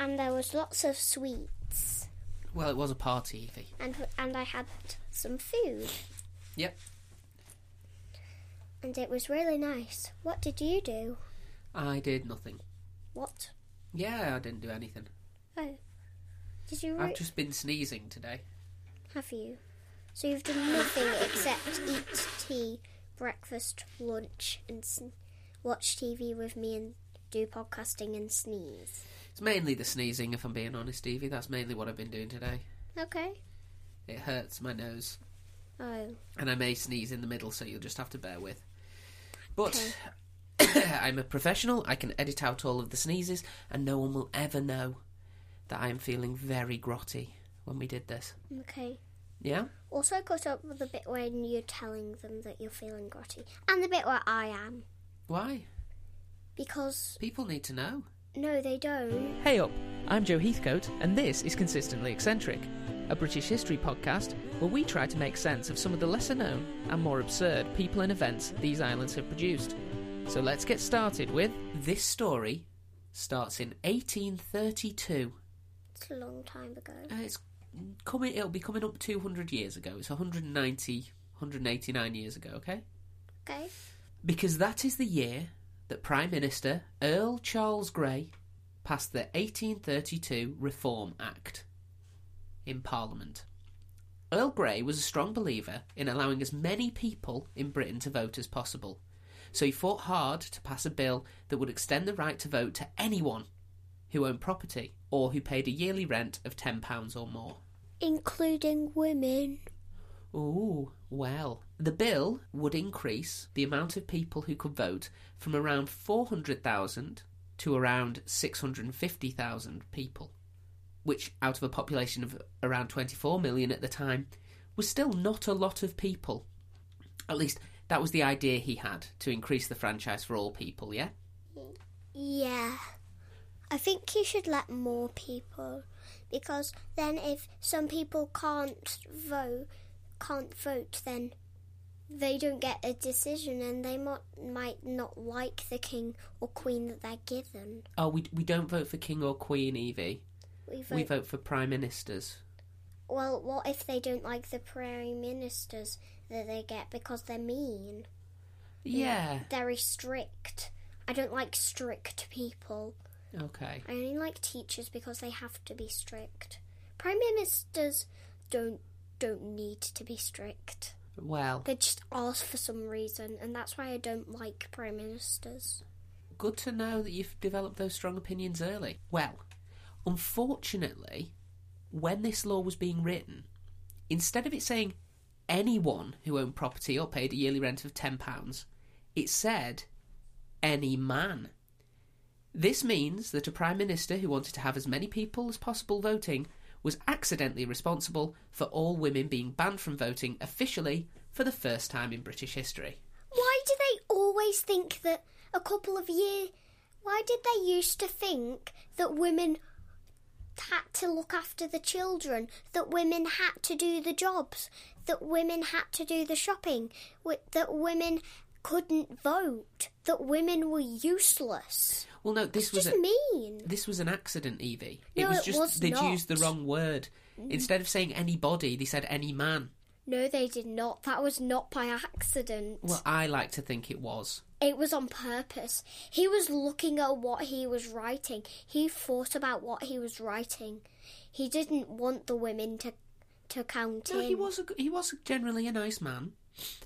and there was lots of sweets, Well, it was a party, Evie. and and I had some food, Yep. and it was really nice. What did you do? I did nothing. What? Yeah, I didn't do anything. Oh, did you? I've just been sneezing today. Have you? So you've done nothing except eat tea, breakfast, lunch, and sn- watch TV with me and do podcasting and sneeze. It's mainly the sneezing, if I'm being honest, Evie. That's mainly what I've been doing today. Okay. It hurts my nose. Oh, and I may sneeze in the middle, so you'll just have to bear with. But. I'm a professional. I can edit out all of the sneezes, and no one will ever know that I am feeling very grotty when we did this. okay. Yeah? Also, caught up with the bit when you're telling them that you're feeling grotty, and the bit where I am, Why? because People need to know. No, they don't. Hey up, I'm Joe Heathcote, and this is Consistently Eccentric, a British history podcast where we try to make sense of some of the lesser known and more absurd people and events these islands have produced. So let's get started with This story starts in 1832. It's a long time ago. Uh, it's coming. It'll be coming up 200 years ago. It's 190, 189 years ago. Okay. Okay. Because that is the year that Prime Minister Earl Charles Grey passed the 1832 Reform Act in Parliament. Earl Grey was a strong believer in allowing as many people in Britain to vote as possible, so he fought hard to pass a bill that would extend the right to vote to anyone who owned property or who paid a yearly rent of £10 or more. Including women. Ooh, well. The bill would increase the amount of people who could vote from around 400,000 to around 650,000 people, which, out of a population of around 24 million at the time, was still not a lot of people. At least, that was the idea he had to increase the franchise for all people, yeah? Yeah. I think you should let more people because then if some people can't vote can't vote then they don't get a decision and they might might not like the king or queen that they're given. Oh, we, we don't vote for king or queen, Evie. We vote, We vote for prime ministers. well, what if they don't like the prime ministers that they get because they're mean? Yeah. They're very strict. I don't like strict people. Okay. I only like teachers because they have to be strict. Prime ministers don't don't need to be strict. Well, They just ask for some reason, and that's why I don't like prime ministers. good to know that you've developed those strong opinions early. Well, unfortunately, when this law was being written, instead of it saying anyone who owned property or paid a yearly rent of £10, it said any man. This means that a Prime Minister who wanted to have as many people as possible voting was accidentally responsible for all women being banned from voting officially for the first time in British history. Why do they always think that a couple of years? Why did they used to think that women had to look after the children, that women had to do the jobs, that women had to do the shopping, that women couldn't vote, that women were useless? Well, no, this was Just a, mean. This was an accident, Evie. It No, was it just was they'd not. Used the wrong word. Mm. Instead of saying anybody, they said any man. No, they did not. That was not by accident. Well, I like to think it was. It was on purpose. He was looking at what he was writing. He thought about what he was writing. He didn't want the women to to count No, in. he was a, he was generally a nice man.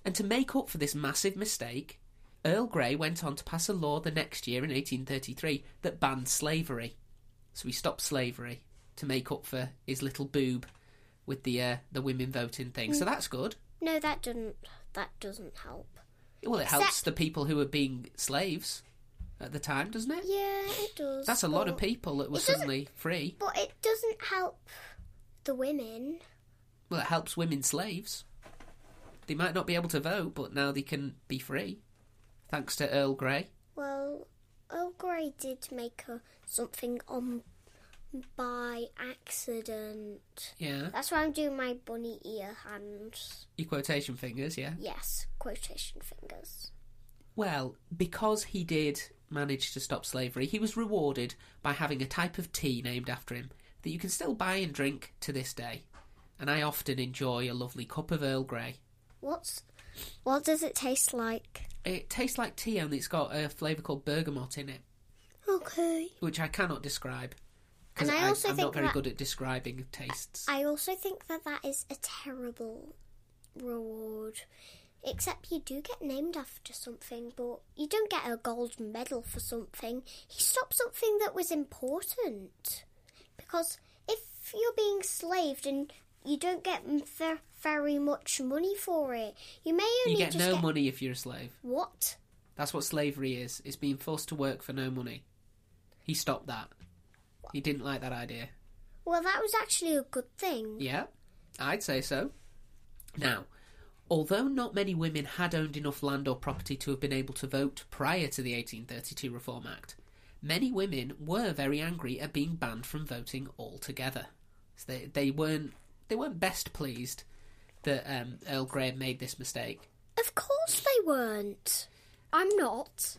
And to make up for this massive mistake, Earl Grey went on to pass a law the next year in 1833 that banned slavery. So he stopped slavery to make up for his little boob with the uh, the women voting thing. Mm. So that's good. No, that doesn't. That doesn't help. Well, it helps the people who were being slaves at the time, doesn't it? Yeah, it does. That's a lot of but- people that were It doesn't- suddenly free. But it doesn't help the women. Well, it helps women slaves. They might not be able to vote, but now they can be free, thanks to Earl Grey. Well, Earl Grey did make a, something on by accident. Yeah, That's why I'm doing my bunny ear hands. your quotation fingers. Yeah. Yes, quotation fingers. Well, because he did manage to stop slavery, he was rewarded by having a type of tea named after him that you can still buy and drink to this day. And I often enjoy a lovely cup of Earl Grey. What's what does it taste like? It tastes like tea, only it's got a flavour called bergamot in it, Okay. which I cannot describe. And I also I'm think not very that- good at describing tastes. I also think that that is a terrible reward. Except you do get named after something, but you don't get a gold medal for something. He stopped something that was important. Because if you're being slaved and you don't get very much money for it, you may only You get no get money if you're a slave. what? That's what slavery is. It's being forced to work for no money. He stopped that. He didn't like that idea. Well, that was actually a good thing. Yeah, I'd say so. Now, although not many women had owned enough land or property to have been able to vote prior to the 1832 Reform Act, many women were very angry at being banned from voting altogether. So they, they weren't they weren't best pleased that um, Earl Grey made this mistake. Of course they weren't. I'm not.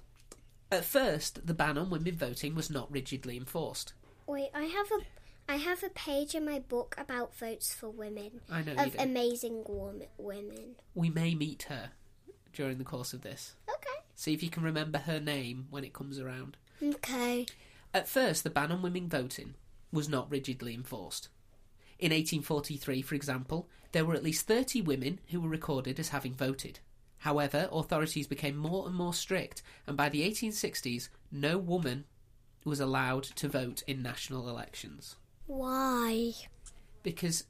At first, the ban on women voting was not rigidly enforced. Wait, I have a I have a page in my book about votes for women I know of amazing wom- women. we may meet her during the course of this. Okay. See if you can remember her name when it comes around. Okay. At first, the ban on women voting was not rigidly enforced. In 1843, for example, there were at least 30 women who were recorded as having voted. However, authorities became more and more strict, and by the 1860s, no woman was allowed to vote in national elections. Why? Because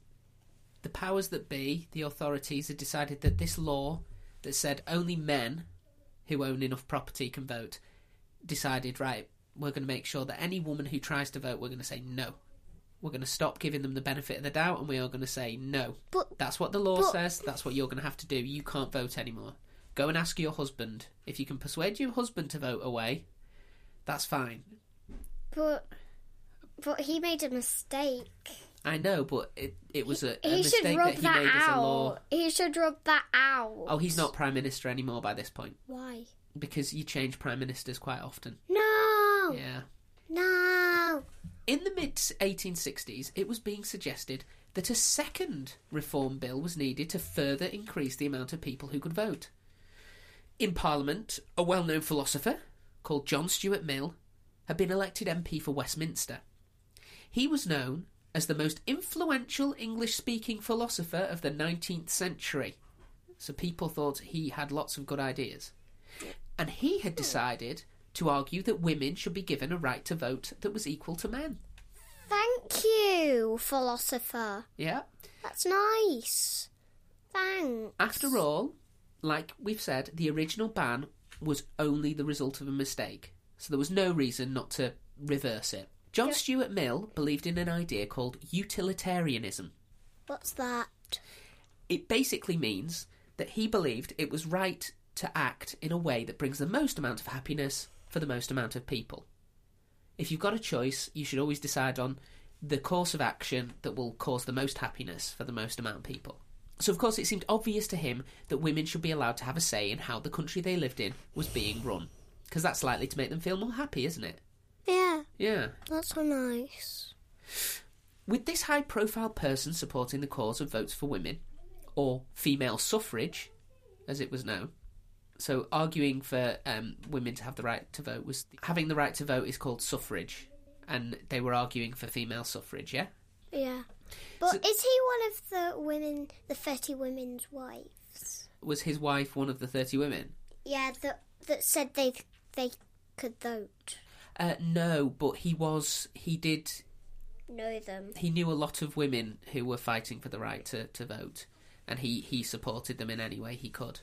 the powers that be, the authorities, had decided that this law that said only men who own enough property can vote decided, right, we're going to make sure that any woman who tries to vote, we're going to say no. We're going to stop giving them the benefit of the doubt and we are going to say no. But That's what the law But- says, that's what you're going to have to do. You can't vote anymore. Go and ask your husband. If you can persuade your husband to vote away, that's fine. but but he made a mistake. I know, but it, it was a, a he should mistake rub that he that, made as a law. He should rub that out. Oh, he's not prime minister anymore by this point Why? because you change prime ministers quite often. No. Yeah. No. In the mid 1860s, it was being suggested that a second reform bill was needed to further increase the amount of people who could vote. In Parliament, a well known philosopher called John Stuart Mill had been elected MP for Westminster. He was known as the most influential English speaking philosopher of the 19th century, so people thought he had lots of good ideas. And he had hmm. decided to argue that women should be given a right to vote that was equal to men. Thank you, philosopher. Yeah. That's nice. Thanks. After all, like we've said, the original ban was only the result of a mistake, so there was no reason not to reverse it. John Stuart Mill believed in an idea called utilitarianism. What's that? It basically means that he believed it was right to act in a way that brings the most amount of happiness for the most amount of people. If you've got a choice, you should always decide on the course of action that will cause the most happiness for the most amount of people. So, of course, it seemed obvious to him that women should be allowed to have a say in how the country they lived in was being run. Because that's likely to make them feel more happy, isn't it? Yeah, Yeah. that's so nice. With this high profile person supporting the cause of votes for women, or female suffrage, as it was known, so arguing for um, women to have the right to vote was having the right to vote is called suffrage, and they were arguing for female suffrage, yeah? Yeah. But So- is he one of the women, the 30 women's wives? Was his wife one of the 30 women? Yeah, that that said they they could vote. Uh, no, but he was, he did, Know them. he knew a lot of women who were fighting for the right to, to vote, and he, he supported them in any way he could.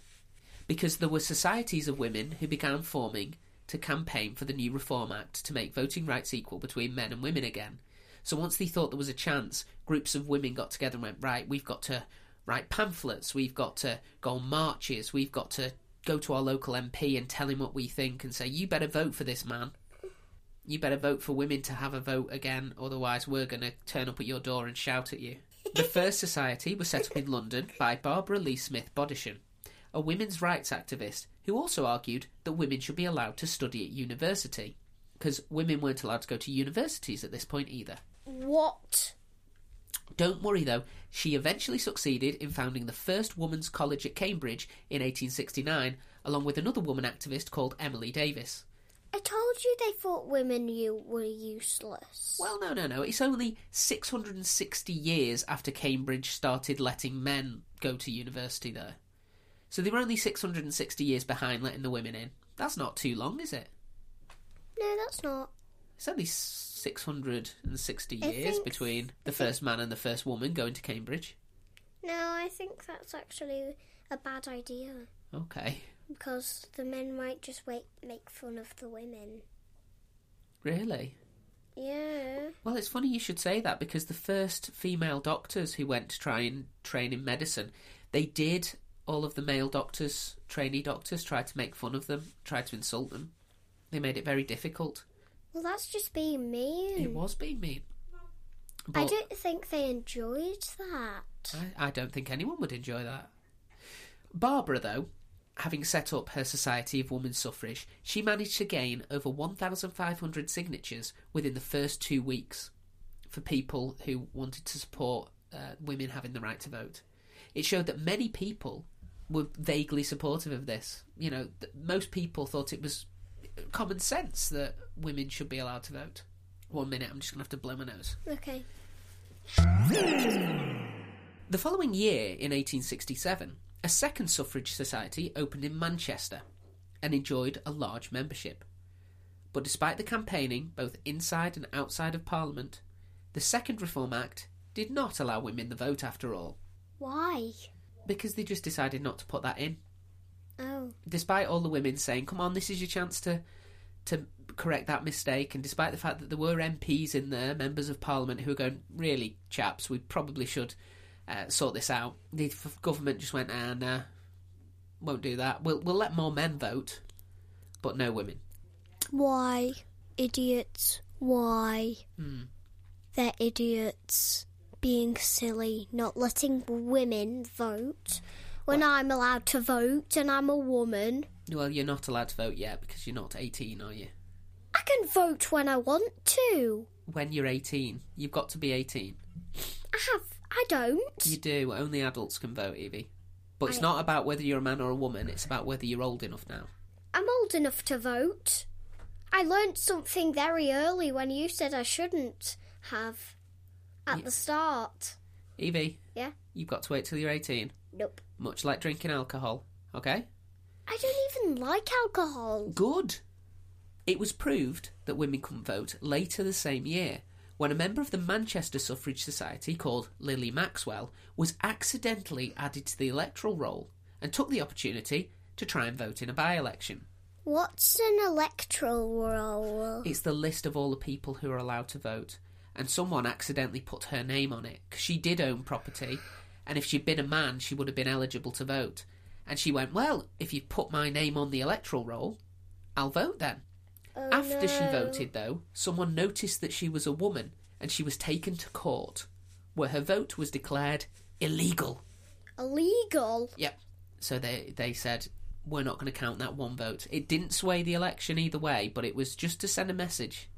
Because there were societies of women who began forming to campaign for the new Reform Act to make voting rights equal between men and women again. So once they thought there was a chance, groups of women got together and went, right, we've got to write pamphlets, we've got to go on marches, we've got to go to our local MP and tell him what we think and say, you better vote for this man. You better vote for women to have a vote again, otherwise we're going to turn up at your door and shout at you. The first society was set up in London by Barbara Leigh Smith Bodichon, a women's rights activist who also argued that women should be allowed to study at university, because women weren't allowed to go to universities at this point either. What? Don't worry though, she eventually succeeded in founding the first women's college at Cambridge in 1869, along with another woman activist called Emily Davies. I told you they thought women you were useless. Well, no, no, no. It's only 660 years after Cambridge started letting men go to university there. So they were only 660 years behind letting the women in. That's not too long, is it? no, that's not. It's only 660 I years think- between the first man and the first woman going to Cambridge. No, I think that's actually a bad idea Okay. because the men might just wait, make fun of the women. Really? Yeah. Well, it's funny you should say that because the first female doctors who went to try and train in medicine, they did all of the male doctors, trainee doctors, tried to make fun of them, tried to insult them. They made it very difficult. Well, that's just being mean. It was being mean. I don't think they enjoyed that. I, I don't think anyone would enjoy that. Barbara, though, having set up her Society of Women's Suffrage, she managed to gain over 1,500 signatures within the first two weeks for people who wanted to support uh, women having the right to vote. It showed that many people were vaguely supportive of this. You know, th- most people thought it was common sense that women should be allowed to vote. One minute, I'm just going to have to blow my nose. Okay. The following year, in 1867, a second suffrage society opened in Manchester and enjoyed a large membership. But despite the campaigning, both inside and outside of Parliament, the Second Reform Act did not allow women the vote after all, Why? Because they just decided not to put that in. Oh. Despite all the women saying, "Come on, this is your chance to to correct that mistake," and despite the fact that there were MPs in there, members of Parliament, who were going, "Really, chaps, we probably should uh, sort this out," the f- government just went, "Ah, nah, won't do that. We'll we'll let more men vote, but no women." Why? Idiots. Why? Hmm. They're idiots. Being silly, not letting women vote when I'm allowed to vote and I'm a woman. Well, you're not allowed to vote yet because you're not 18, are you? I can vote when I want to. When you're 18, you've got to be 18. I have. I don't. You do. Only adults can vote, Evie. But it's I- not about whether you're a man or a woman. It's about whether you're old enough now. I'm old enough to vote. I learnt something very early when you said I shouldn't have at Ye- the start. Evie. Yeah? You've got to wait till you're 18. Nope. Much like drinking alcohol. Okay? I don't even like alcohol. Good. It was proved that women couldn't vote later the same year when a member of the Manchester Suffrage Society called Lily Maxwell was accidentally added to the electoral roll and took the opportunity to try and vote in a by election. What's an electoral roll? It's the list of all the people who are allowed to vote, and someone accidentally put her name on it because she did own property, and if she'd been a man, she would have been eligible to vote. And she went, Well, if you put my name on the electoral roll, I'll vote then. Oh, After she voted, though, someone noticed that she was a woman and she was taken to court, where her vote was declared illegal. Illegal. Yep. So they they said we're not going to count that one vote. It didn't sway the election either way, but it was just to send a message.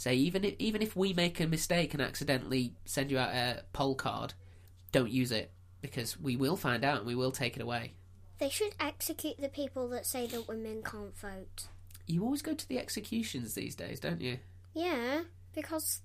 Say even if, even if we make a mistake and accidentally send you out a poll card, don't use it because we will find out and we will take it away. They should execute the people that say that women can't vote. You always go to the executions these days, don't you? Yeah, because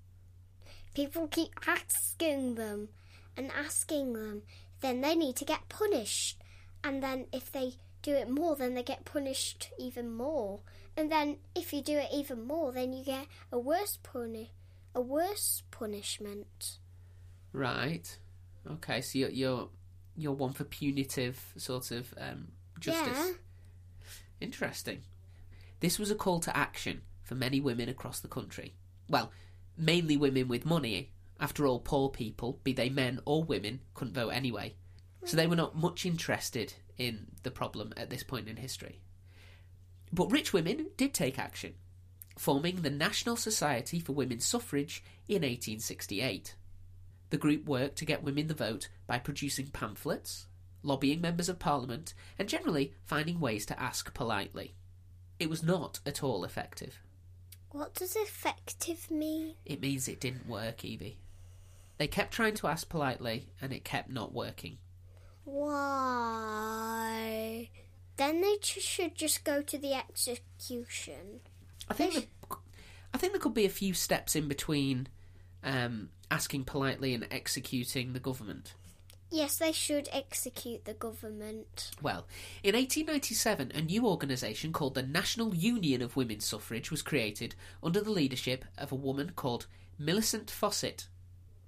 people keep asking them and asking them. Then they need to get punished. And then if they do it more, then they get punished even more. And then if you do it even more, then you get a worse puni- a worse punishment. Right. Okay. So you're you're, you're one for punitive sort of um, justice. Yeah. Interesting. This was a call to action for many women across the country. Well, mainly women with money. After all, poor people, be they men or women, couldn't vote anyway. So they were not much interested in the problem at this point in history. But rich women did take action, forming the National Society for Women's Suffrage in 1868. The group worked to get women the vote by producing pamphlets, lobbying members of parliament, and generally finding ways to ask politely. It was not at all effective. What does effective mean? It means it didn't work, Evie. They kept trying to ask politely, and it kept not working. Why? Then they ch- should just go to the execution. I think the, I think there could be a few steps in between um, asking politely and executing the government. Yes, they should execute the government. Well, in 1897, a new organisation called the National Union of Women's Suffrage was created under the leadership of a woman called Millicent Fawcett.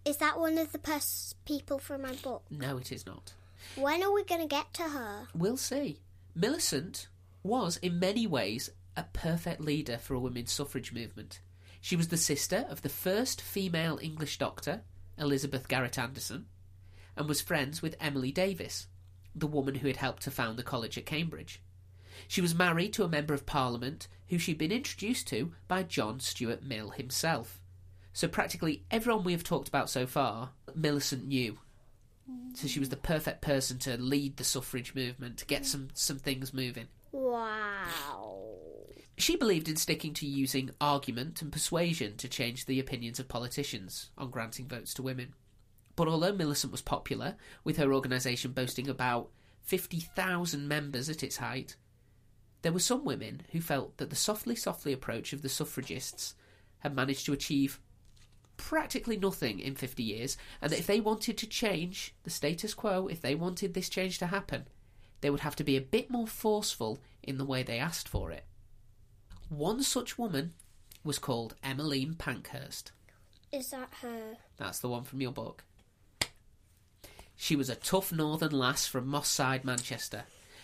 Is that one of the pers- people from my book? No, it is not. When are we going to get to her? We'll see. Millicent was, in many ways, a perfect leader for a women's suffrage movement. She was the sister of the first female English doctor, Elizabeth Garrett Anderson, and was friends with Emily Davies, the woman who had helped to found the college at Cambridge. She was married to a member of parliament who she'd been introduced to by John Stuart Mill himself. So practically everyone we have talked about so far, Millicent knew. So she was the perfect person to lead the suffrage movement, to get some, some things moving. Wow. She believed in sticking to using argument and persuasion to change the opinions of politicians on granting votes to women. But although Millicent was popular, with her organisation boasting about 50,000 members at its height, there were some women who felt that the softly softly approach of the suffragists had managed to achieve practically nothing in 50 years, and that if they wanted to change the status quo, if they wanted this change to happen, they would have to be a bit more forceful in the way they asked for it. One such woman was called Emmeline Pankhurst. Is that her? That's the one from your book. She was a tough northern lass from Moss Side, Manchester,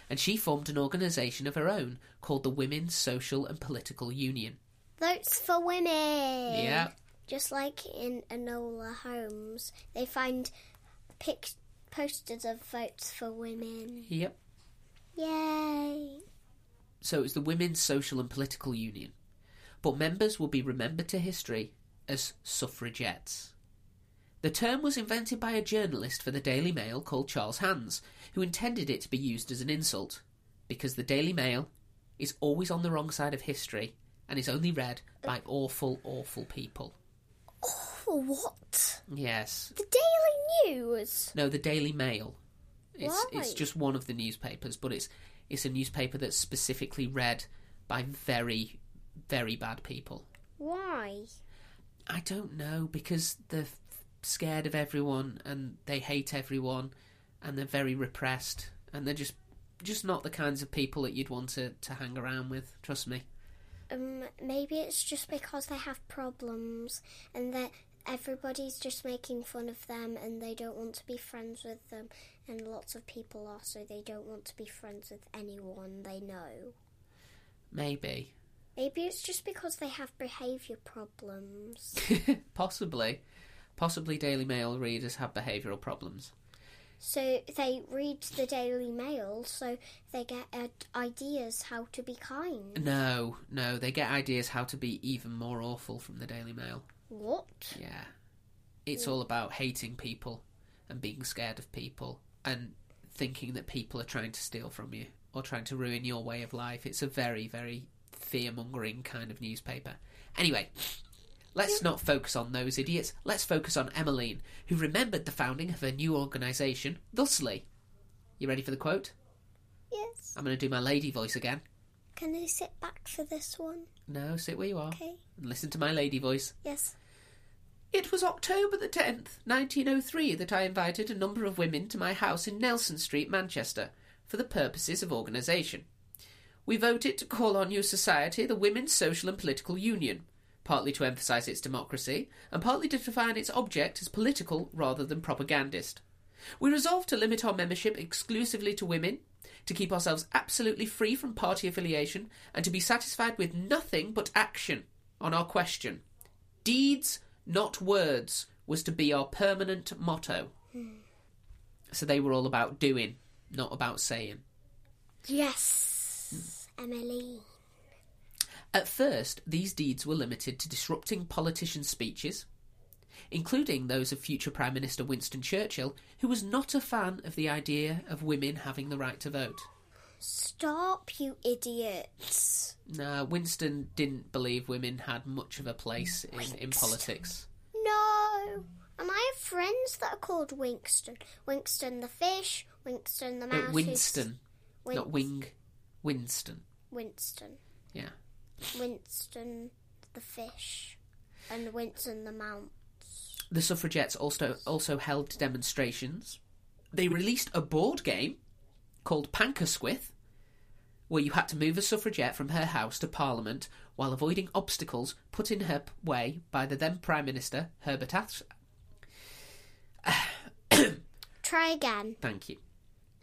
and she formed an organisation of her own called the Women's Social and Political Union. Votes for women. Yeah. Just like in Enola Holmes, they find pic- posters of votes for women. Yep. Yay. So it was the Women's Social and Political Union. But members will be remembered to history as suffragettes. The term was invented by a journalist for the Daily Mail called Charles Hands, who intended it to be used as an insult, because the Daily Mail is always on the wrong side of history and is only read by awful, awful people. Oh, what? Yes. The Daily News. No, the Daily Mail. It's it's just one of the newspapers, but it's it's a newspaper that's specifically read by very, very bad people. Why? I don't know because they're scared of everyone and they hate everyone and they're very repressed and they're just just not the kinds of people that you'd want to, to hang around with. Trust me. Um, maybe it's just because they have problems and that everybody's just making fun of them and they don't want to be friends with them. And lots of people are, so they don't want to be friends with anyone they know. Maybe. Maybe it's just because they have behaviour problems. Possibly. Possibly Daily Mail readers have behavioural problems. so they read the Daily Mail, so they get ideas how to be kind. No, no, they get ideas how to be even more awful from the Daily Mail. What? Yeah. It's all about hating people and being scared of people and thinking that people are trying to steal from you or trying to ruin your way of life. It's a very, very fear mongering kind of newspaper. Anyway, let's not focus on those idiots. Let's focus on Emmeline, who remembered the founding of her new organisation thusly. You ready for the quote? Yes. I'm going to do my lady voice again. Can I sit back for this one? No, sit where you are Okay. and listen to my lady voice. Yes. It was October the 10th, 1903, that I invited a number of women to my house in Nelson Street, Manchester, for the purposes of organisation. We voted to call our new society the Women's Social and Political Union, partly to emphasise its democracy, and partly to define its object as political rather than propagandist. We resolved to limit our membership exclusively to women, to keep ourselves absolutely free from party affiliation, and to be satisfied with nothing but action on our question. Deeds, not words, was to be our permanent motto. So they were all about doing, not about saying. Yes. Emily. At first, these deeds were limited to disrupting politicians' speeches, including those of future Prime Minister Winston Churchill, who was not a fan of the idea of women having the right to vote. Stop, you idiots. Now, Winston didn't believe women had much of a place in, in politics. No. And I have friends that are called Winkston. Winkston the fish, Winkston the mouse. Who's- Winston, Win- not Wing, Winston. Winston. Yeah. Winston the fish. And Winston the mouse. The suffragettes also also held demonstrations. They released a board game called Pank-a-Squith, where you had to move a suffragette from her house to Parliament while avoiding obstacles put in her way by the then Prime Minister Herbert Ash. Try again. Thank you.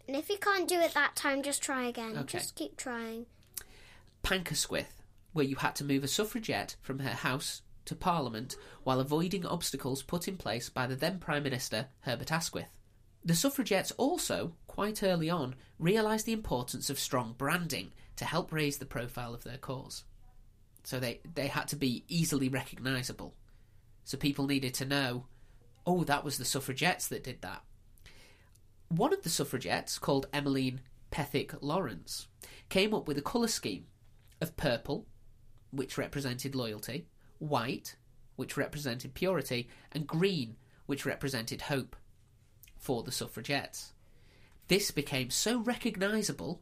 And if you can't do it that time, just try again. Okay. Just keep trying. Pank-a-Squith, where you had to move a suffragette from her house to Parliament while avoiding obstacles put in place by the then Prime Minister Herbert Asquith. The suffragettes also, quite early on, realised the importance of strong branding to help raise the profile of their cause. So they, they had to be easily recognisable. So people needed to know, oh, that was the suffragettes that did that. One of the suffragettes, called Emmeline Pethick Lawrence, came up with a colour scheme of purple, which represented loyalty, white, which represented purity, and green, which represented hope for the suffragettes. This became so recognisable,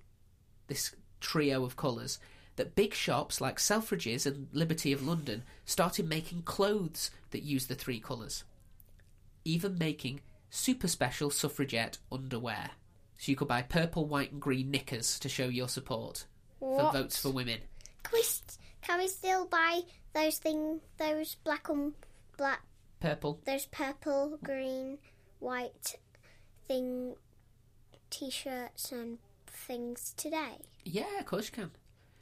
this trio of colours, that big shops like Selfridges and Liberty of London started making clothes that used the three colours, even making super special suffragette underwear. So you could buy purple, white, and green knickers to show your support for votes for women. Can we, st- can we still buy those thing, those black and black, Purple. those purple, green, white thing, t-shirts and things today? Yeah, of course you can.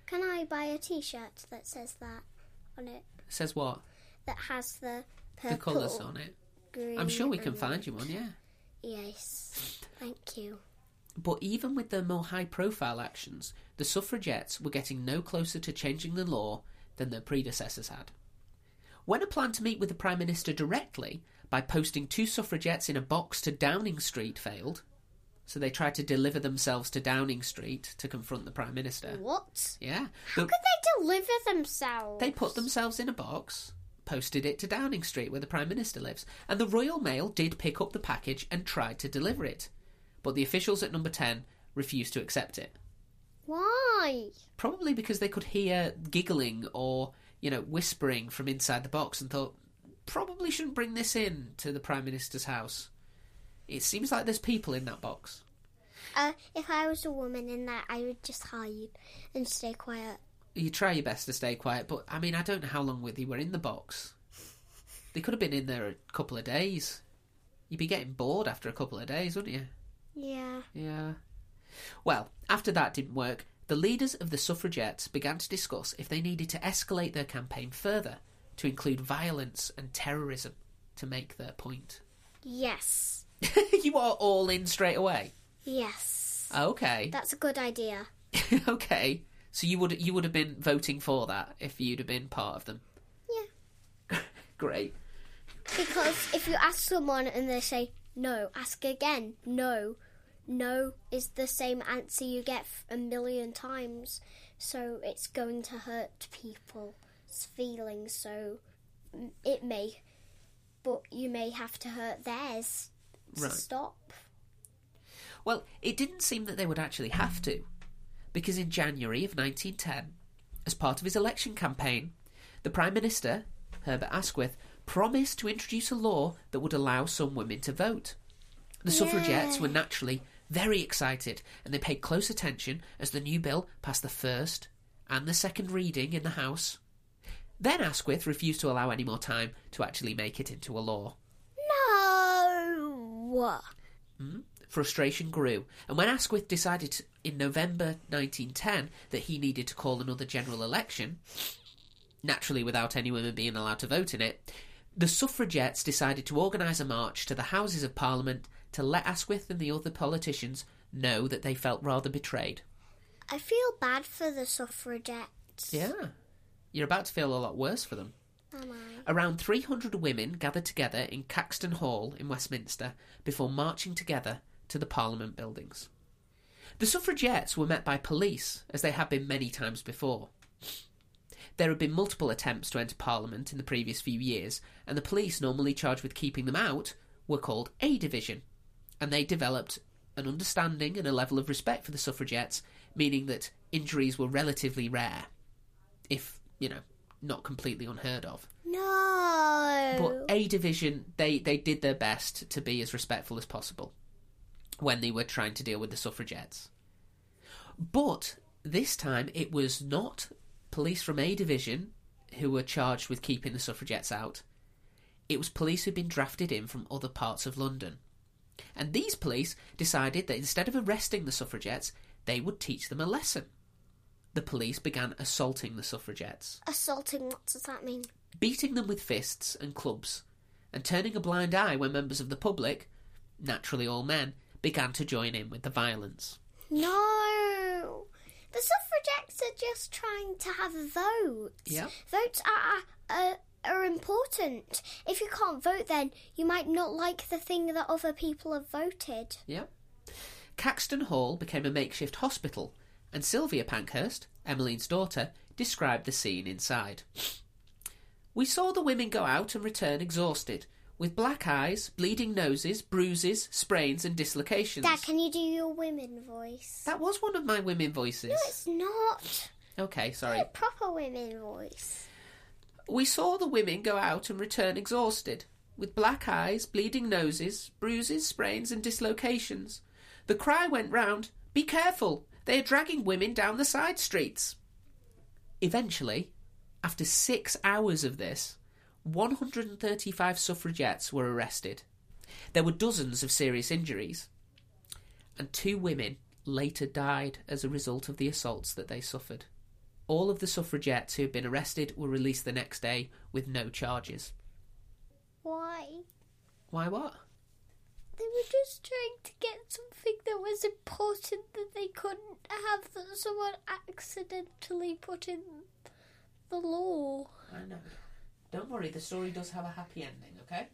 Can I buy a t-shirt that says that on it? says what? That has the purple, the colours on it. green. I'm sure we can find you one, yeah. Yes, thank you. But even with their more high profile actions, the suffragettes were getting no closer to changing the law than their predecessors had. When a plan to meet with the Prime Minister directly by posting two suffragettes in a box to Downing Street failed, so they tried to deliver themselves to Downing Street to confront the Prime Minister. What? Yeah. How The- could they deliver themselves? They put themselves in a box, posted it to Downing Street where the Prime Minister lives, and the Royal Mail did pick up the package and tried to deliver it. But the officials at number 10 refused to accept it. Why? Probably because they could hear giggling or, you know, whispering from inside the box and thought, probably shouldn't bring this in to the Prime Minister's house. It seems like there's people in that box. Uh, if I was a woman in that, I would just hide and stay quiet. You try your best to stay quiet, but I mean, I don't know how long they were in the box. They could have been in there a couple of days. You'd be getting bored after a couple of days, wouldn't you? Yeah. Yeah. Well, after that didn't work, the leaders of the suffragettes began to discuss if they needed to escalate their campaign further to include violence and terrorism to make their point. Yes. you are all in straight away. Yes. Okay. That's a good idea. okay. So you would you would have been voting for that if you'd have been part of them. Yeah. Great. Because if you ask someone and they say no, ask again. No. No is the same answer you get a million times. So it's going to hurt people's feelings. So mm, it may, but you may have to hurt theirs. Right. Stop. Well, it didn't seem that they would actually have to, because in January of 1910, as part of his election campaign, the Prime Minister, Herbert Asquith, promised to introduce a law that would allow some women to vote. The suffragettes were naturally very excited, and they paid close attention as the new bill passed the first and the second reading in the House. Then Asquith refused to allow any more time to actually make it into a law. No. Hmm? Frustration grew, and when Asquith decided to- in November 1910 that he needed to call another general election, naturally without any women being allowed to vote in it, the suffragettes decided to organise a march to the Houses of Parliament to let Asquith and the other politicians know that they felt rather betrayed. I feel bad for the suffragettes. Yeah. You're about to feel a lot worse for them. Around 300 women gathered together in Caxton Hall in Westminster before marching together to the Parliament buildings. The suffragettes were met by police, as they had been many times before. There had been multiple attempts to enter Parliament in the previous few years, and the police, normally charged with keeping them out, were called A Division, and they developed an understanding and a level of respect for the suffragettes, meaning that injuries were relatively rare, if, you know, not completely unheard of. No. But A Division, they, they did their best to be as respectful as possible when they were trying to deal with the suffragettes. But this time it was not police from A Division who were charged with keeping the suffragettes out. It was police who'd been drafted in from other parts of London. And these police decided that instead of arresting the suffragettes, they would teach them a lesson. The police began assaulting the suffragettes Assaulting, what does that mean? beating them with fists and clubs, and turning a blind eye when members of the public, naturally all men, began to join in with the violence. No. The suffragettes are just trying to have votes. Yeah. Votes are, are, are important. If you can't vote, then you might not like the thing that other people have voted. Yeah. Caxton Hall became a makeshift hospital, and Sylvia Pankhurst, Emmeline's daughter, described the scene inside. We saw the women go out and return exhausted, with black eyes, bleeding noses, bruises, sprains, and dislocations. Dad, can you do your women voice? That was one of my women voices. No, it's not. Okay, sorry. Proper women voice. We saw the women go out and return exhausted, with black eyes, bleeding noses, bruises, sprains, and dislocations. The cry went round, Be careful! They are dragging women down the side streets. Eventually, after six hours of this, 135 suffragettes were arrested. There were dozens of serious injuries, and two women later died as a result of the assaults that they suffered. All of the suffragettes who had been arrested were released the next day with no charges. Why? Why what? They were just trying to get something that was important that they couldn't have that someone accidentally put in the law. I know. Don't worry, the story does have a happy ending, okay?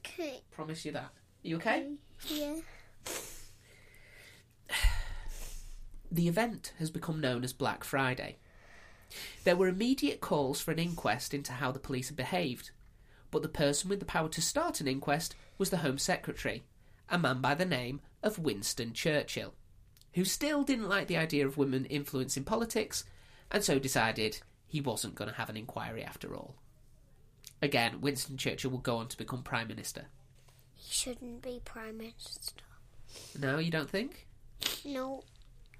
Okay. Promise you that. You okay? Mm, yeah. The event has become known as Black Friday. There were immediate calls for an inquest into how the police had behaved, but the person with the power to start an inquest was the Home Secretary, a man by the name of Winston Churchill, who still didn't like the idea of women influencing politics, and so decided he wasn't going to have an inquiry after all. Again, Winston Churchill will go on to become Prime Minister. He shouldn't be Prime Minister. No, you don't think? No,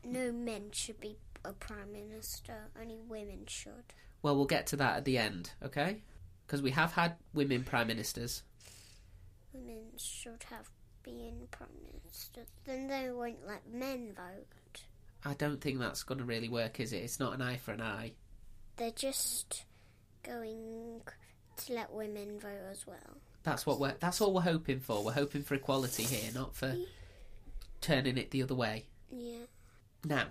no men should be a Prime Minister. Only women should. Well, we'll get to that at the end, okay? Because we have had women Prime Ministers. Women should have been Prime Minister. Then they won't let men vote. I don't think that's going to really work, is it? It's not an eye for an eye. They're just going to let women vote as well. That's what we're. That's all we're hoping for. We're hoping for equality here, not for turning it the other way. Yeah. Now,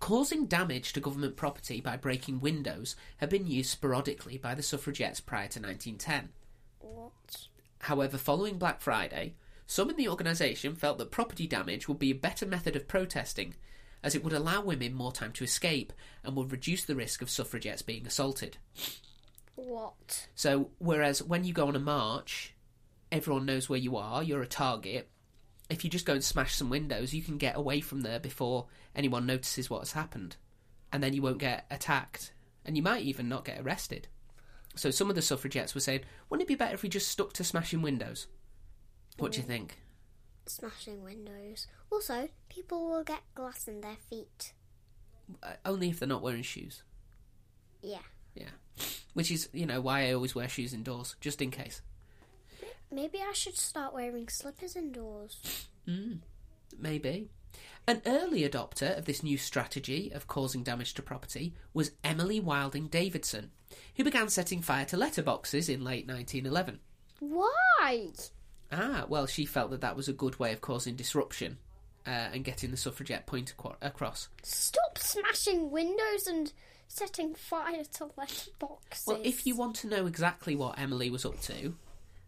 causing damage to government property by breaking windows had been used sporadically by the suffragettes prior to 1910. What? However, following Black Friday, some in the organisation felt that property damage would be a better method of protesting, as it would allow women more time to escape and would reduce the risk of suffragettes being assaulted. What? So, whereas when you go on a march, everyone knows where you are, you're a target. If you just go and smash some windows, you can get away from there before anyone notices what has happened. And then you won't get attacked. And you might even not get arrested. So, some of the suffragettes were saying, wouldn't it be better if we just stuck to smashing windows? What do you think? Smashing windows. Also, people will get glass in their feet. Uh, only if they're not wearing shoes. Yeah. Yeah. Which is, you know, why I always wear shoes indoors, just in case. Maybe I should start wearing slippers indoors. Mm, maybe. An early adopter of this new strategy of causing damage to property was Emily Wilding Davidson, who began setting fire to letterboxes in late 1911. Why? Ah, well, she felt that that was a good way of causing disruption uh, and getting the suffragette point acro- across. Stop smashing windows and setting fire to letterboxes. Well, if you want to know exactly what Emily was up to,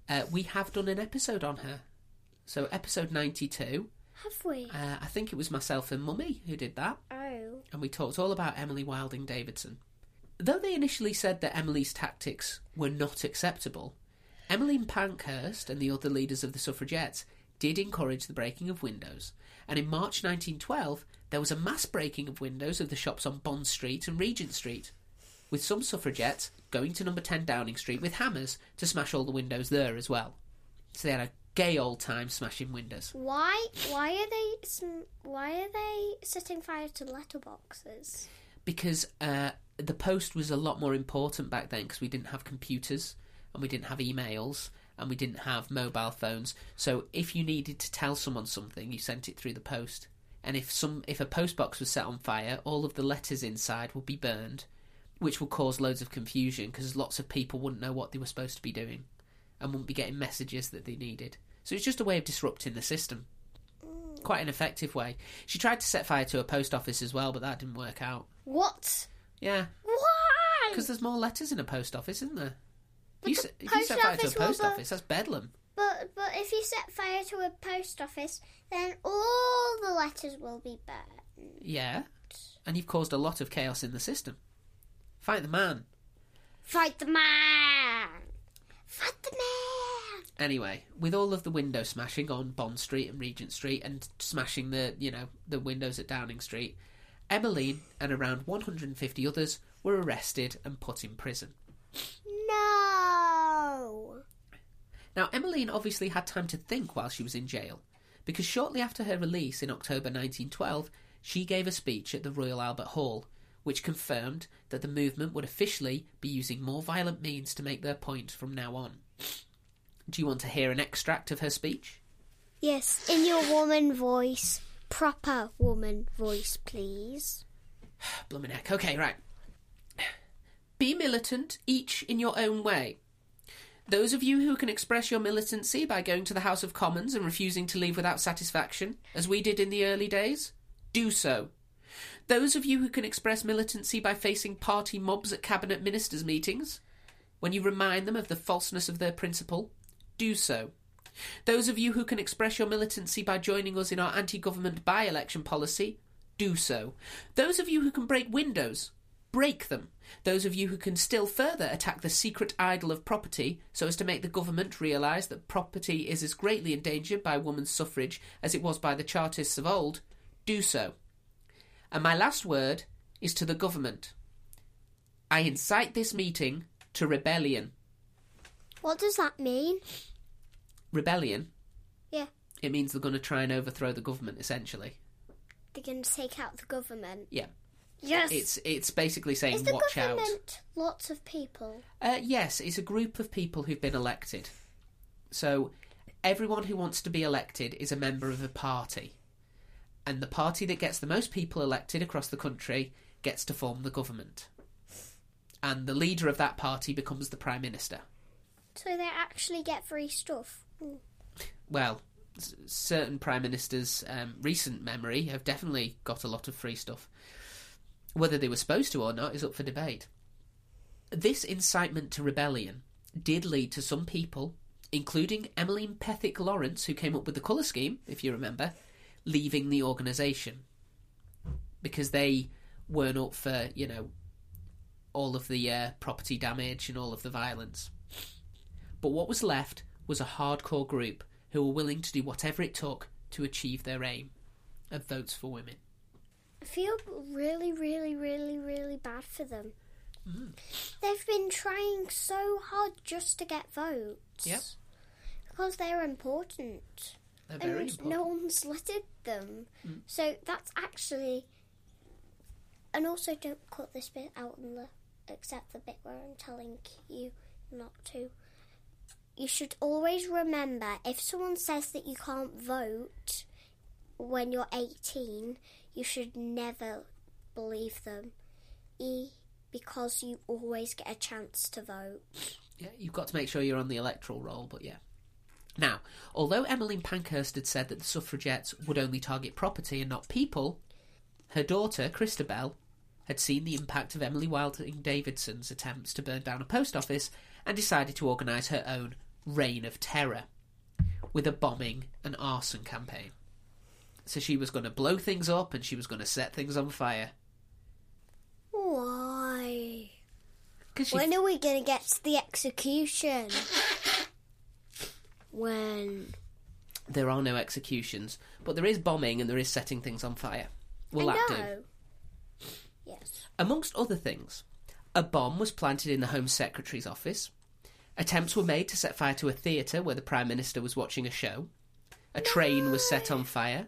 uh, we have done an episode on her. So, episode 92, have we? uh, I think it was myself and Mummy who did that, oh, and we talked all about Emily Wilding Davidson. Though they initially said that Emily's tactics were not acceptable, Emmeline Pankhurst and the other leaders of the suffragettes did encourage the breaking of windows, and in March 1912 there was a mass breaking of windows of the shops on Bond Street and Regent Street, with some suffragettes going to number 10 Downing Street with hammers to smash all the windows there as well. So they had a gay old time smashing windows. why? Why are they? sm- Why are they setting fire to letterboxes? because uh, the post was a lot more important back then because we didn't have computers and we didn't have emails and we didn't have mobile phones. So if you needed to tell someone something, you sent it through the post. And if some if a post box was set on fire, all of the letters inside would be burned, which would cause loads of confusion because lots of people wouldn't know what they were supposed to be doing and wouldn't be getting messages that they needed. So it's just a way of disrupting the system. Quite an effective way. She tried to set fire to a post office as well, but that didn't work out. What? Yeah, Why? because there's more letters in a post office, isn't there? But you set, if you post set fire to a office will post office, that's bedlam. But but if you set fire to a post office, then all the letters will be burned. Yeah, and you've caused a lot of chaos in the system. Fight the man. Fight the man! Fight the man! Anyway, with all of the window smashing on Bond Street and Regent Street, and smashing the you know the windows at Downing Street, Emmeline and around 150 others were arrested and put in prison. No! Now, Emmeline obviously had time to think while she was in jail, because shortly after her release in October 1912, she gave a speech at the Royal Albert Hall, which confirmed that the movement would officially be using more violent means to make their point from now on. Do you want to hear an extract of her speech? Yes, in your woman voice. Proper woman voice, please. Bloomin' heck. Okay, right. Be militant, each in your own way. Those of you who can express your militancy by going to the House of Commons and refusing to leave without satisfaction, as we did in the early days, do so. Those of you who can express militancy by facing party mobs at cabinet ministers' meetings, when you remind them of the falseness of their principle, do so. Those of you who can express your militancy by joining us in our anti government by election policy, do so. Those of you who can break windows, break them. Those of you who can still further attack the secret idol of property so as to make the government realise that property is as greatly endangered by woman's suffrage as it was by the Chartists of old, do so. And my last word is to the government. I incite this meeting to rebellion. What does that mean? Rebellion? Yeah. It means they're going to try and overthrow the government, essentially. They're going to take out the government. Yeah. Yes! It's it's basically saying Is the watch out. government lots of people? Uh, yes, it's a group of people who've been elected. So everyone who wants to be elected is a member of a party. And the party that gets the most people elected across the country gets to form the government. And the leader of that party becomes the Prime Minister. So they actually get free stuff. Well, s- certain Prime Ministers' um, recent memory have definitely got a lot of free stuff. Whether they were supposed to or not is up for debate. This incitement to rebellion did lead to some people, including Emmeline Pethick Lawrence, who came up with the colour scheme, if you remember, leaving the organisation. Because they weren't up for, you know, all of the uh, property damage and all of the violence. But what was left was a hardcore group who were willing to do whatever it took to achieve their aim of votes for women. I feel really, really, really, really bad for them. Mm. They've been trying so hard just to get votes. Yep. Because they're important. They're very and important. no one's lettered them. Mm. So that's actually. And also, don't cut this bit out in the. Except the bit where I'm telling you not to. You should always remember if someone says that you can't vote when you're 18, you should never believe them. E, because you always get a chance to vote. Yeah, you've got to make sure you're on the electoral roll, but yeah. Now, although Emmeline Pankhurst had said that the suffragettes would only target property and not people, her daughter, Christabel, had seen the impact of Emily Wilding Davidson's attempts to burn down a post office and decided to organise her own reign of terror with a bombing and arson campaign. So she was going to blow things up and she was going to set things on fire. Why? She When are we gonna get to the execution? when? there are no executions, but there is bombing and there is setting things on fire. Will I that do? Yes. Amongst other things, a bomb was planted in the Home Secretary's office. Attempts were made to set fire to a theatre where the Prime Minister was watching a show. A train was set on fire.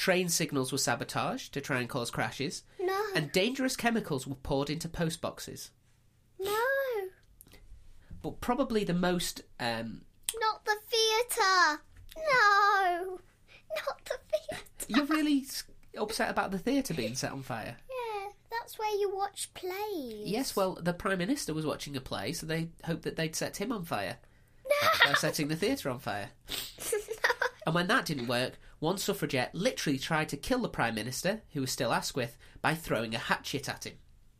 Train signals were sabotaged to try and cause crashes. No. And dangerous chemicals were poured into post boxes. No. But probably the most um, Not the theatre. No. Not the theatre. You're really s- upset about the theatre being set on fire. Yeah, that's where you watch plays. Yes, well, the Prime Minister was watching a play, so they hoped that they'd set him on fire by setting the theatre on fire. And when that didn't work, one suffragette literally tried to kill the Prime Minister, who was still Asquith, by throwing a hatchet at him.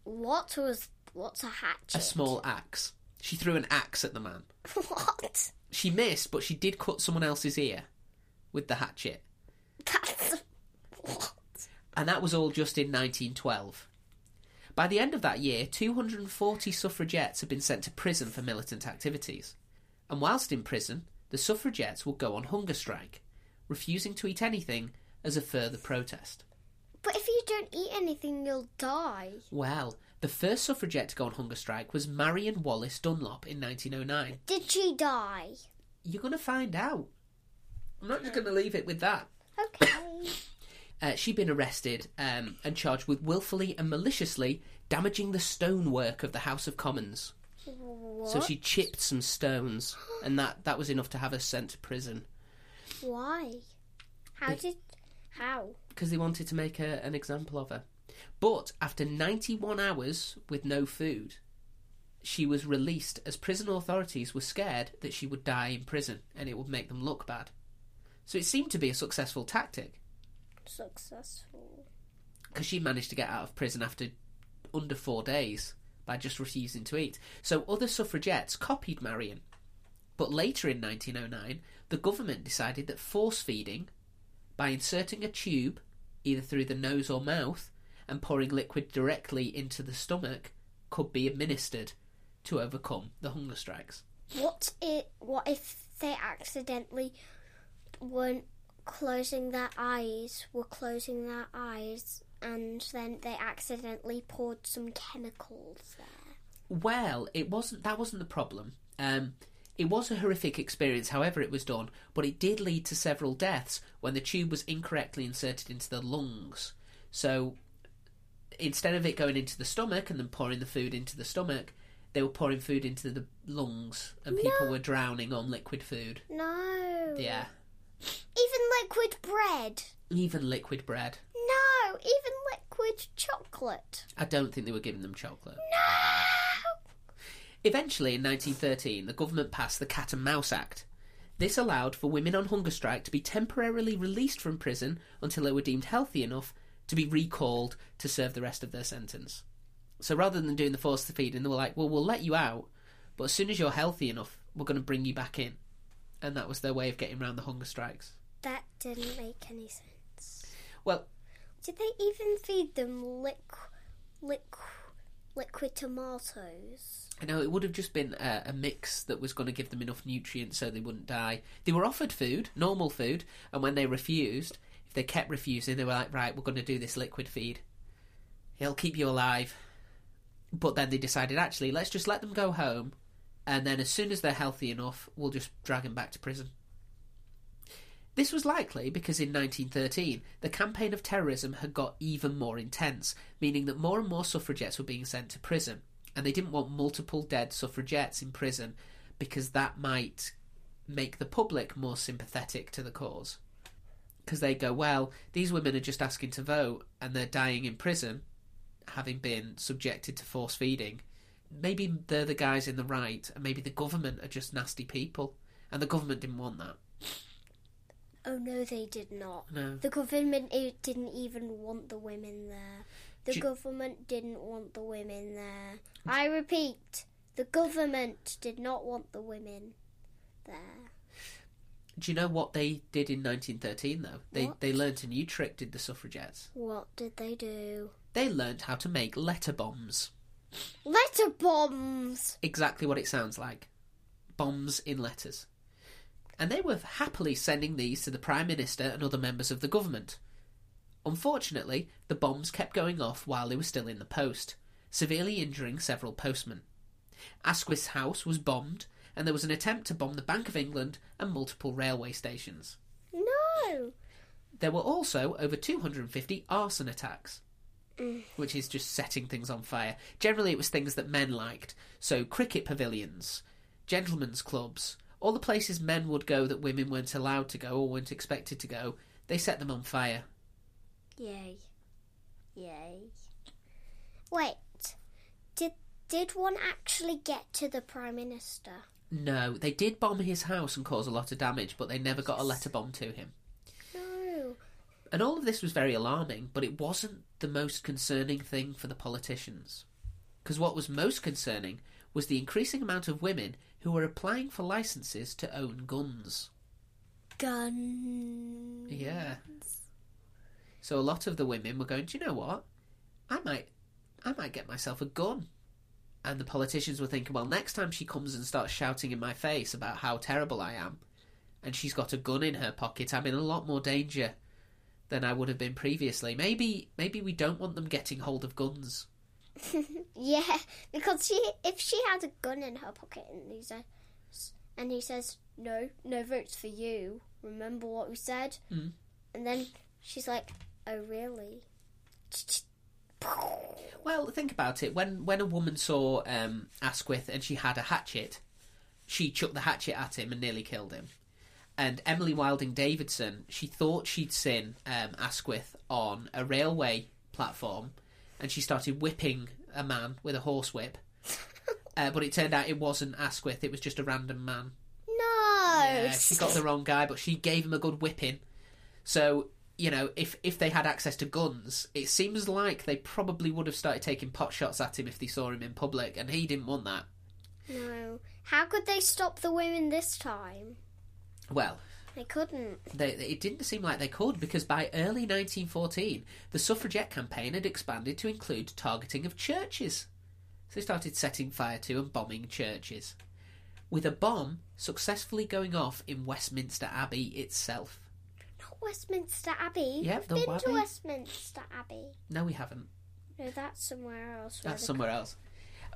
What was what's a hatchet? A small axe. She threw an axe at the man. what? She missed, but she did cut someone else's ear with the hatchet. That's what? And that was all just in 1912. By the end of that year, 240 suffragettes had been sent to prison for militant activities. And whilst in prison, the suffragettes would go on hunger strike, refusing to eat anything as a further protest. But if you don't eat anything, you'll die. Well, the first suffragette to go on hunger strike was Marion Wallace Dunlop in 1909. Did she die? You're going to find out. I'm not just going to leave it with that. Okay. Uh, she'd been arrested um, and charged with willfully and maliciously damaging the stonework of the House of Commons. what? So she chipped some stones, and that, that was enough to have her sent to prison Why? How did? How? because they wanted to make a, an example of her. But after 91 hours with no food, she was released as prison authorities were scared that she would die in prison and it would make them look bad. So it seemed to be a successful tactic. Successful. because she managed to get out of prison after under four days by just refusing to eat. So other suffragettes copied Marion. But later in 1909, the government decided that force feeding, by inserting a tube either through the nose or mouth and pouring liquid directly into the stomach, could be administered to overcome the hunger strikes. What it? What if they accidentally weren't closing their eyes? Were closing their eyes, and then they accidentally poured some chemicals there. Well, it wasn't. That wasn't the problem. Um, it was a horrific experience, however it was done, but it did lead to several deaths when the tube was incorrectly inserted into the lungs. So instead of it going into the stomach and then pouring the food into the stomach, they were pouring food into the lungs, and people No. were drowning on liquid food. No. Yeah, Even liquid bread. even liquid bread. No. Even liquid chocolate. I don't think they were giving them chocolate. No. Eventually, in 1913, the government passed the Cat and Mouse Act. This allowed for women on hunger strike to be temporarily released from prison until they were deemed healthy enough to be recalled to serve the rest of their sentence. So rather than doing the forced feeding, they were like, well, we'll let you out, but as soon as you're healthy enough, we're going to bring you back in. And that was their way of getting around the hunger strikes. That didn't make any sense. Well, Did they even feed them liquid? liq- liquid tomatoes? I know it would have just been a, a mix that was going to give them enough nutrients so they wouldn't die. They were offered food, normal food, and when they refused, if they kept refusing, they were like, right, we're going to do this liquid feed. It'll keep you alive. But then they decided, actually, let's just let them go home, and then as soon as they're healthy enough, we'll just drag them back to prison. This was likely because in 1913 the campaign of terrorism had got even more intense, meaning that more and more suffragettes were being sent to prison, and they didn't want multiple dead suffragettes in prison because that might make the public more sympathetic to the cause. Because they go, well, these women are just asking to vote and they're dying in prison, having been subjected to force feeding. Maybe they're the guys in the right, and maybe the government are just nasty people, and the government didn't want that. Oh no, they did not. No. The government i- didn't even want the women there. The Do you- government didn't want the women there. I repeat, the government did not want the women there. Do you know what they did in 1913 though? They What? they learnt a new trick. Did the suffragettes? What did they do? They learnt how to make letter bombs. Letter bombs! Exactly what it sounds like. Bombs in letters. And they were happily sending these to the Prime Minister and other members of the government. Unfortunately, the bombs kept going off while they were still in the post, severely injuring several postmen. Asquith's house was bombed, and there was an attempt to bomb the Bank of England and multiple railway stations. No! There were also over 250 arson attacks, which is just setting things on fire. Generally, it was things that men liked, so cricket pavilions, gentlemen's clubs, all the places men would go that women weren't allowed to go or weren't expected to go, they set them on fire. Yay. Yay. Wait, did, did one actually get to the Prime Minister? No, they did bomb his house and cause a lot of damage, but they never got a letter bomb to him. No. And all of this was very alarming, but it wasn't the most concerning thing for the politicians. Because what was most concerning was the increasing amount of women who were applying for licenses to own guns. Guns. Yeah. So a lot of the women were going, Do you know what? I might I might get myself a gun. And the politicians were thinking, Well, next time she comes and starts shouting in my face about how terrible I am and she's got a gun in her pocket, I'm in a lot more danger than I would have been previously. Maybe maybe we don't want them getting hold of guns. Yeah, because she if she had a gun in her pocket and he says and he says no, no votes for you. Remember what we said? Mm. And then she's like, "Oh really?" Well, think about it. When when a woman saw um, Asquith and she had a hatchet, she chucked the hatchet at him and nearly killed him. And Emily Wilding Davidson, she thought she'd seen um, Asquith on a railway platform, and she started whipping a man with a horsewhip. uh, but it turned out it wasn't Asquith; it was just a random man. No. Yeah, she got the wrong guy, but she gave him a good whipping. So you know, if if they had access to guns, it seems like they probably would have started taking pot shots at him if they saw him in public, and he didn't want that. No. How could they stop the women this time? Well, They couldn't. they, it didn't seem like they could because by early 1914, the suffragette campaign had expanded to include targeting of churches. So they started setting fire to and bombing churches, with a bomb successfully going off in Westminster Abbey itself. Not Westminster Abbey. Yeah, We've been to Westminster Abbey. No, we haven't. No, that's somewhere else. That's somewhere else.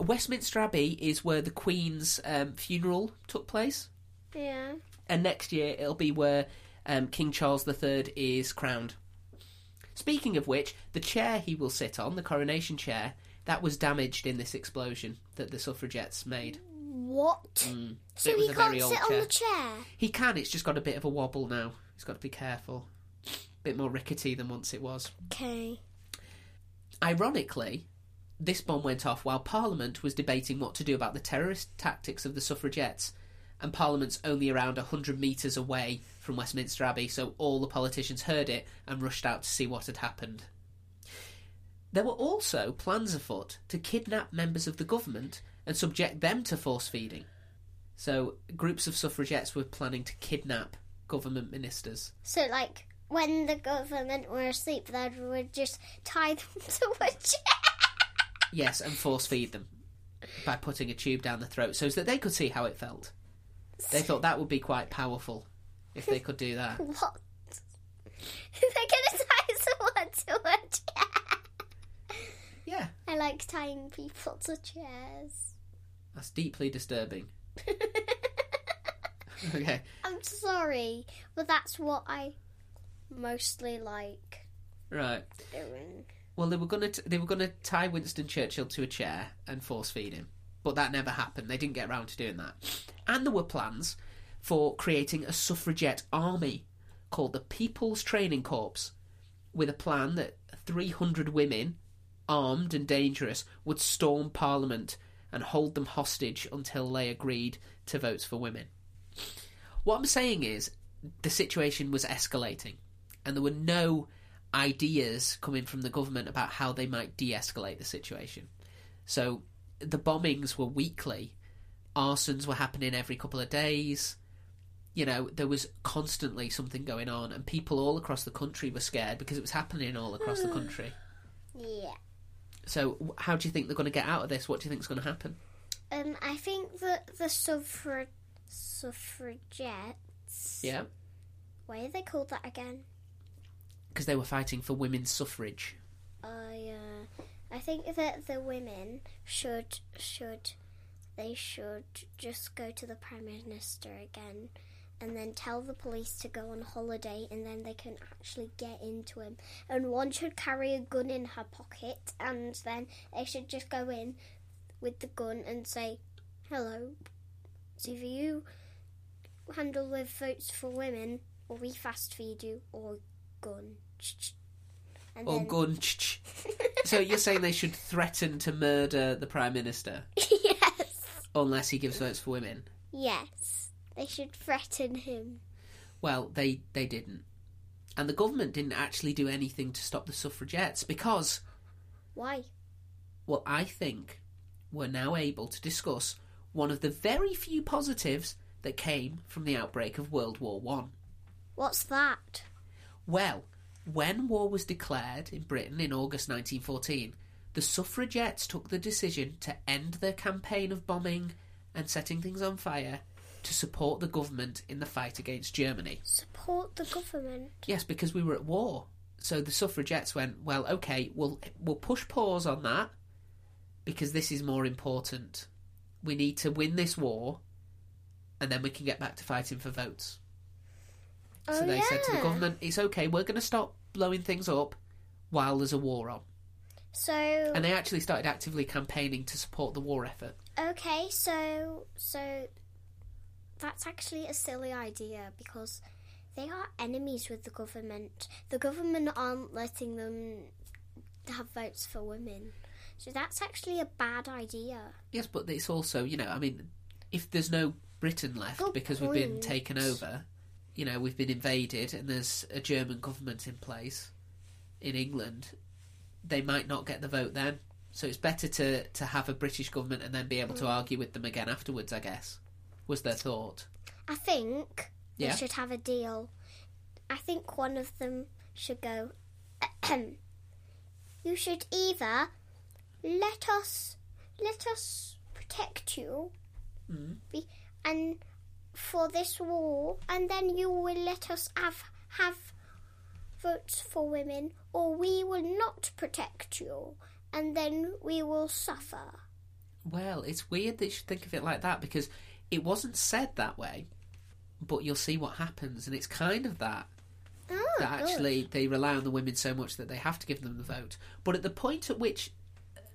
Westminster Abbey is where the Queen's um, funeral took place, Yeah. and next year it'll be where um, King Charles III is crowned. Speaking of which, the chair he will sit on, the coronation chair, that was damaged in this explosion that the suffragettes made. What? Mm. So it was he a can't old sit on the chair. He can. It's just got a bit of a wobble now. He's got to be careful. bit more rickety than once it was. Okay. Ironically, this bomb went off while Parliament was debating what to do about the terrorist tactics of the suffragettes, and Parliament's only around 100 metres away from Westminster Abbey, so all the politicians heard it and rushed out to see what had happened. There were also plans afoot to kidnap members of the government and subject them to force feeding. So, groups of suffragettes were planning to kidnap government ministers. So, like, when the government were asleep, they would just tie them to a chair. Yes, and force feed them by putting a tube down the throat so that they could see how it felt. They thought that would be quite powerful if they could do that. What? They're gonna tie someone to a chair. Yeah, I like tying people to chairs. that's deeply disturbing. Okay. I'm sorry, but that's what I mostly like Right. doing. Well, they were gonna t- they were gonna tie Winston Churchill to a chair and force feed him, but that never happened. They didn't get around to doing that. And there were plans for creating a suffragette army called the People's Training Corps, with a plan that 300 women, armed and dangerous, would storm Parliament and hold them hostage until they agreed to votes for women. What I'm saying is, the situation was escalating, and there were no ideas coming from the government about how they might de-escalate the situation. So the bombings were weekly, arsons were happening every couple of days. You know, there was constantly something going on, and people all across the country were scared because it was happening all across the country. Yeah. So, how do you think they're going to get out of this? What do you think is going to happen? Um, I think that the suffra- suffragettes. Yeah, Why are they called that again? because they were fighting for women's suffrage. I uh, I think that the women should should they should just go to the prime minister again and then tell the police to go on holiday and then they can actually get into him. And one should carry a gun in her pocket and then they should just go in with the gun and say hello it's either you handle with votes for women? Or we fast feed you? Or gun and Or then- gun. so you're saying they should threaten to murder the prime minister yes. unless he gives votes for women? Yes. They should threaten him. Well, they they didn't, and the government didn't actually do anything to stop the suffragettes because, Why? well, I think we're now able to discuss one of the very few positives that came from the outbreak of World War One. What's that? Well, when war was declared in Britain in August 1914, the suffragettes took the decision to end their campaign of bombing and setting things on fire to support the government in the fight against Germany. Support the government. Yes, because we were at war. So the suffragettes went, well, okay, we'll we'll push pause on that because this is more important. We need to win this war and then we can get back to fighting for votes. So oh, they yeah. said to the government, it's okay, we're going to stop blowing things up while there's a war on. So, And they actually started actively campaigning to support the war effort. okay, so, so that's actually a silly idea because they are enemies with the government. The government aren't letting them have votes for women. So that's actually a bad idea. Yes, but it's also, you know, I mean, if there's no Britain left Good because we've been taken over, you know, we've been invaded and there's a German government in place in England, they might not get the vote then. So it's better to, to have a British government and then be able Mm. to argue with them again afterwards, I guess, was their thought. I think Yeah. they should have a deal. I think one of them should go. you should either let us let us protect you, Mm. be, and for this war, and then you will let us have have votes for women, or we will not protect you, and then we will suffer. Well, it's weird that you should think of it like that because it wasn't said that way, but you'll see what happens, and it's kind of that. Oh, that good. actually they rely on the women so much that they have to give them the vote. But at the point at which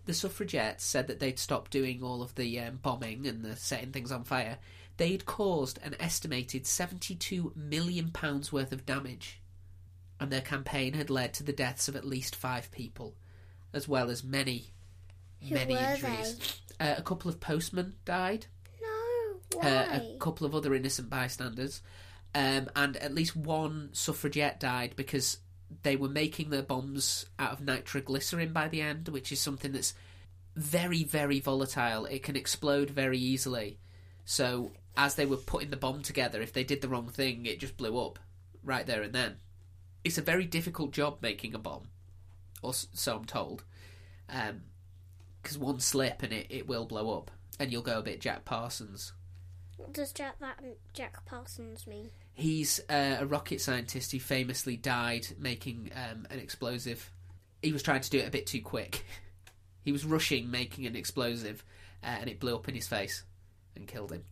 the suffragettes said that they'd stop doing all of the um, bombing and the setting things on fire, they'd caused an estimated seventy-two million pounds worth of damage, and their campaign had led to the deaths of at least five people, as well as many, Who many injuries. Uh, a couple of postmen died No, uh, why? a couple of other innocent bystanders, um, and at least one suffragette died because they were making their bombs out of nitroglycerin by the end, which is something that's very, very volatile. It can explode very easily. So, as they were putting the bomb together, if they did the wrong thing, it just blew up right there and then. It's a very difficult job making a bomb, or so I'm told. Because one slip and it, it will blow up, and you'll go a bit Jack Parsons. What does Jack that Jack Parsons mean? He's uh, a rocket scientist who famously died making um, an explosive. He was trying to do it a bit too quick. he was rushing making an explosive, uh, and it blew up in his face and killed him.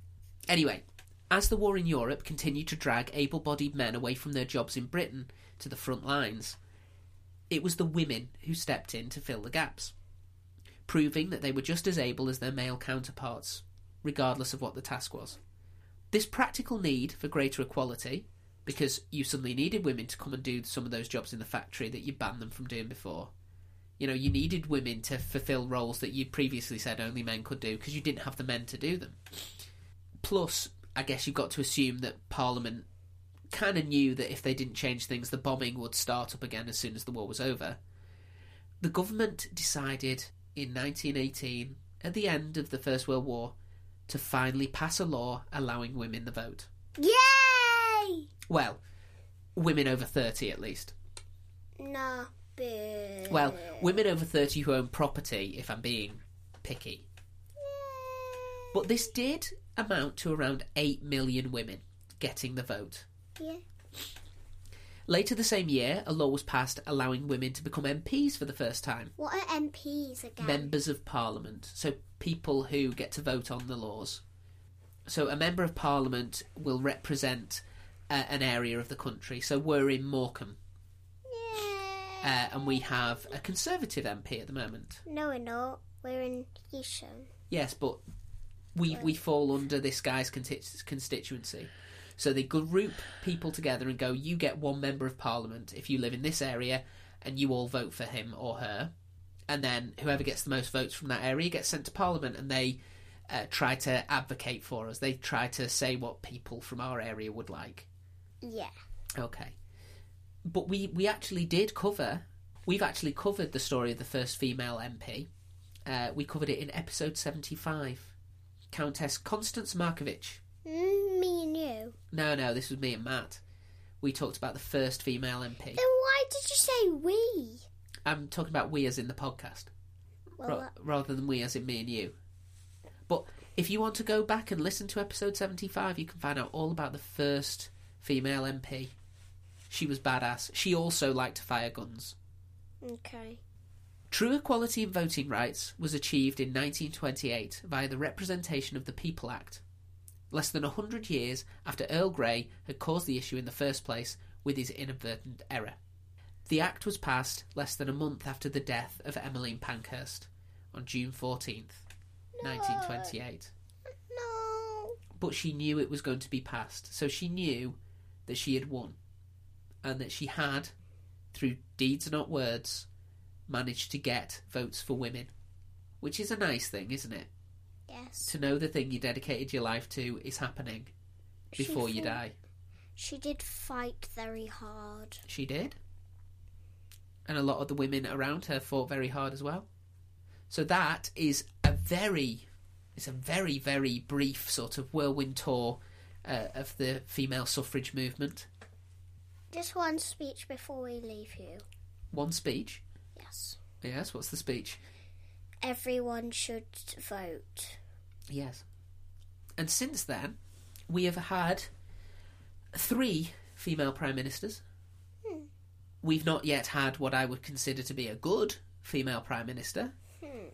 Anyway, as the war in Europe continued to drag able bodied men away from their jobs in Britain to the front lines, it was the women who stepped in to fill the gaps, proving that they were just as able as their male counterparts, regardless of what the task was. This practical need for greater equality, because you suddenly needed women to come and do some of those jobs in the factory that you banned them from doing before. You know, you needed women to fulfill roles that you'd previously said only men could do because you didn't have the men to do them. Plus, I guess you've got to assume that Parliament kind of knew that if they didn't change things, the bombing would start up again as soon as the war was over. The government decided in 1918, at the end of the First World War, to finally pass a law allowing women the vote. Yay! Well, women over 30 at least. Nah, boo. Well, women over 30 who own property, if I'm being picky. But this did amount to around 8 million women getting the vote. Yeah. Later the same year, a law was passed allowing women to become MPs for the first time. What are MPs again? Members of Parliament, so people who get to vote on the laws. So a member of Parliament will represent uh, an area of the country. So we're in Morecambe, yeah. uh, and we have a Conservative MP at the moment. no, we're not. We're in Heysham. Yes, but we we fall under this guy's conti- constituency. So they group people together and go, you get one member of parliament if you live in this area, and you all vote for him or her. And then whoever gets the most votes from that area gets sent to parliament, and they uh, try to advocate for us. They try to say what people from our area would like. Yeah. Okay. But we, we actually did cover, we've actually covered the story of the first female MP. Uh, we covered it in episode 75. Countess Constance Markievicz. Mm, me and you. No, no, this was me and Matt. We talked about the first female MP. Then why did you say we? I'm talking about we as in the podcast, Well, ra- uh, rather than we as in me and you. But if you want to go back and listen to episode 75, you can find out all about the first female MP. She was badass. She also liked to fire guns. okay. True equality in voting rights was achieved in 1928 via the Representation of the People Act, less than a hundred years after Earl Grey had caused the issue in the first place with his inadvertent error. The Act was passed less than a month after the death of Emmeline Pankhurst on June 14th, 1928. No. But she knew it was going to be passed, so she knew that she had won, and that she had, through deeds not words, managed to get votes for women. Which is a nice thing, isn't it? Yes. To know the thing you dedicated your life to is happening before you die. She did fight very hard. She did. And a lot of the women around her fought very hard as well. So that is a very, it's a very, very brief sort of whirlwind tour uh, of the female suffrage movement. Just one speech before we leave you. One speech. Yes. Yes, what's the speech? Everyone should vote. Yes. And since then, we have had three female prime ministers. Hmm. We've not yet had what I would consider to be a good female prime minister. Hmm.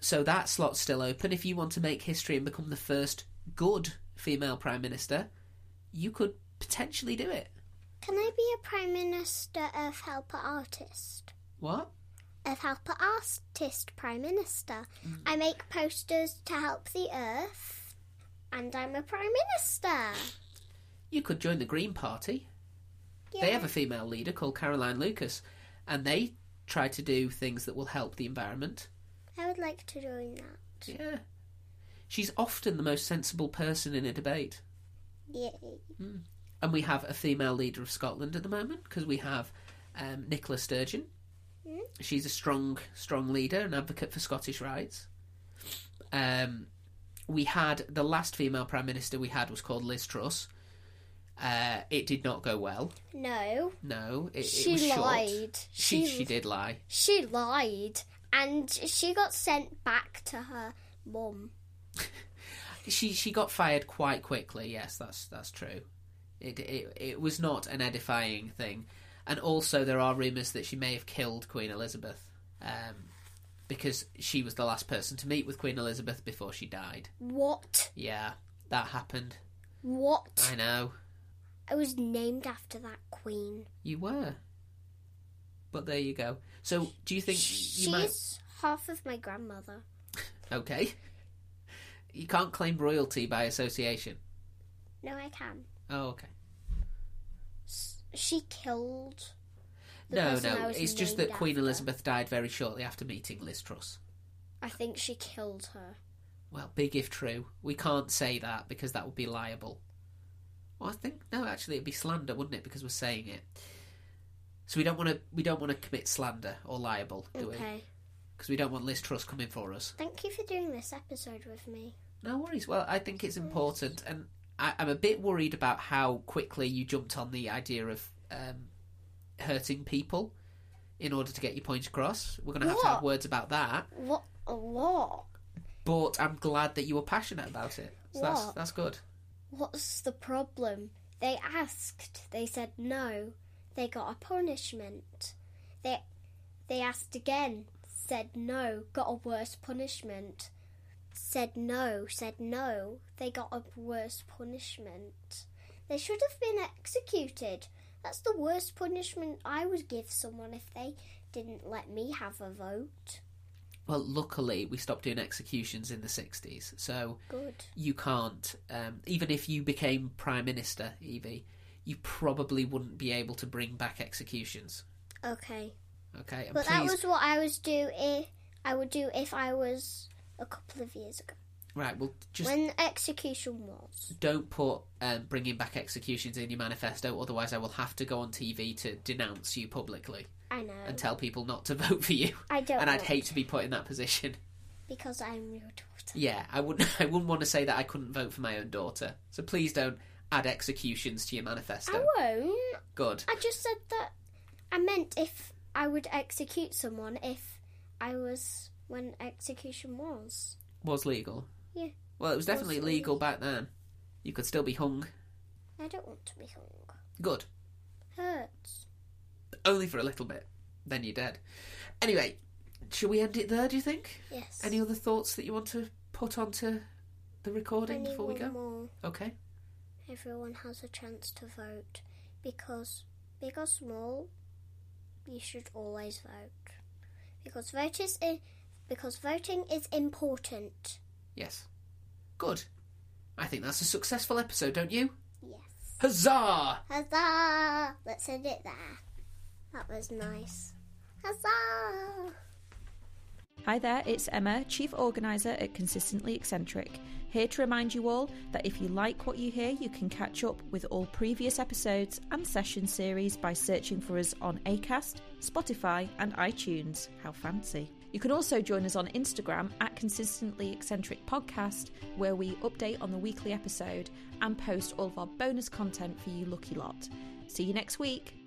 So that slot's still open. If you want to make history and become the first good female prime minister, you could potentially do it. Can I be a prime minister of helper artist? What? Of helper artist prime minister. I make posters to help the earth, and I'm a prime minister. You could join the Green Party. They have a female leader called Caroline Lucas, and they try to do things that will help the environment. I would like to join that. Yeah. She's often the most sensible person in a debate. Yay. And we have a female leader of Scotland at the moment because we have um, Nicola Sturgeon. Mm. She's a strong, strong leader and advocate for Scottish rights. Um, we had the last female prime minister we had was called Liz Truss. Uh, it did not go well. No, No, it, it she was short. lied. She she did lie. She lied, and she got sent back to her mum. She she got fired quite quickly. Yes, that's that's true. It it it was not an edifying thing, and also there are rumours that she may have killed Queen Elizabeth, um, because she was the last person to meet with Queen Elizabeth before she died. What? Yeah, that happened. What? I know I was named after that queen. you were, but there you go. So do you think She's you might? half of my grandmother. Okay, you can't claim royalty by association. No, I can. Oh, okay. She killed. no, no, it's just that Queen after. Elizabeth died very shortly after meeting Liz Truss. I think she killed her. Well, big if true. We can't say that because that would be liable. Well, I think no. Actually, it'd be slander, wouldn't it? Because we're saying it. So we don't want to. We don't want to commit slander or libel, do we? Okay. Because we don't want Liz Truss coming for us. Thank you for doing this episode with me. No worries. Well, I think it's important, and I, I'm a bit worried about how quickly you jumped on the idea of um, hurting people in order to get your point across. We're going to have to have words about that. What? What? But I'm glad that you were passionate about it. So that's What? that's good. What's the problem? They asked. They said no. They got a punishment. They they asked again. Said no. Got a worse punishment. Said no. Said no. They got a worse punishment. They should have been executed. That's the worst punishment I would give someone if they didn't let me have a vote. Well, luckily we stopped doing executions in the 60s, so Good. you can't. Um, even if you became prime minister, Evie, you probably wouldn't be able to bring back executions. Okay. Okay, But please, that was what I was do if I would do if I was a couple of years ago right. Well, just when execution was. don't put um, bringing back executions in your manifesto. Otherwise, I will have to go on TV to denounce you publicly I know. and tell people not to vote for you. I don't. And I'd hate to be put in that position. because I'm your daughter. Yeah, I wouldn't. I wouldn't want to say that I couldn't vote for my own daughter. So please don't add executions to your manifesto. I won't. Good. I just said that. I meant if I would execute someone if I was when execution was. Was legal. Yeah. Well, it was definitely Was legal back then. You could still be hung. I don't want to be hung. Good. Hurts. Only for a little bit. Then you're dead. Anyway, shall we end it there, do you think? Yes. Any other thoughts that you want to put onto the recording before we go? more. Okay. Everyone has a chance to vote because big or small, you should always vote because vote is because voting is important. Yes. Good. I think that's a successful episode, don't you? Yes. Huzzah! Huzzah! Let's end it there. That was nice. Huzzah! Hi there, it's Emma, Chief Organiser at Consistently Eccentric, here to remind you all that if you like what you hear, you can catch up with all previous episodes and session series by searching for us on ACAST, Spotify, and iTunes. How fancy! You can also join us on Instagram at Consistently Eccentric Podcast, where we update on the weekly episode and post all of our bonus content for you lucky lot. See you next week.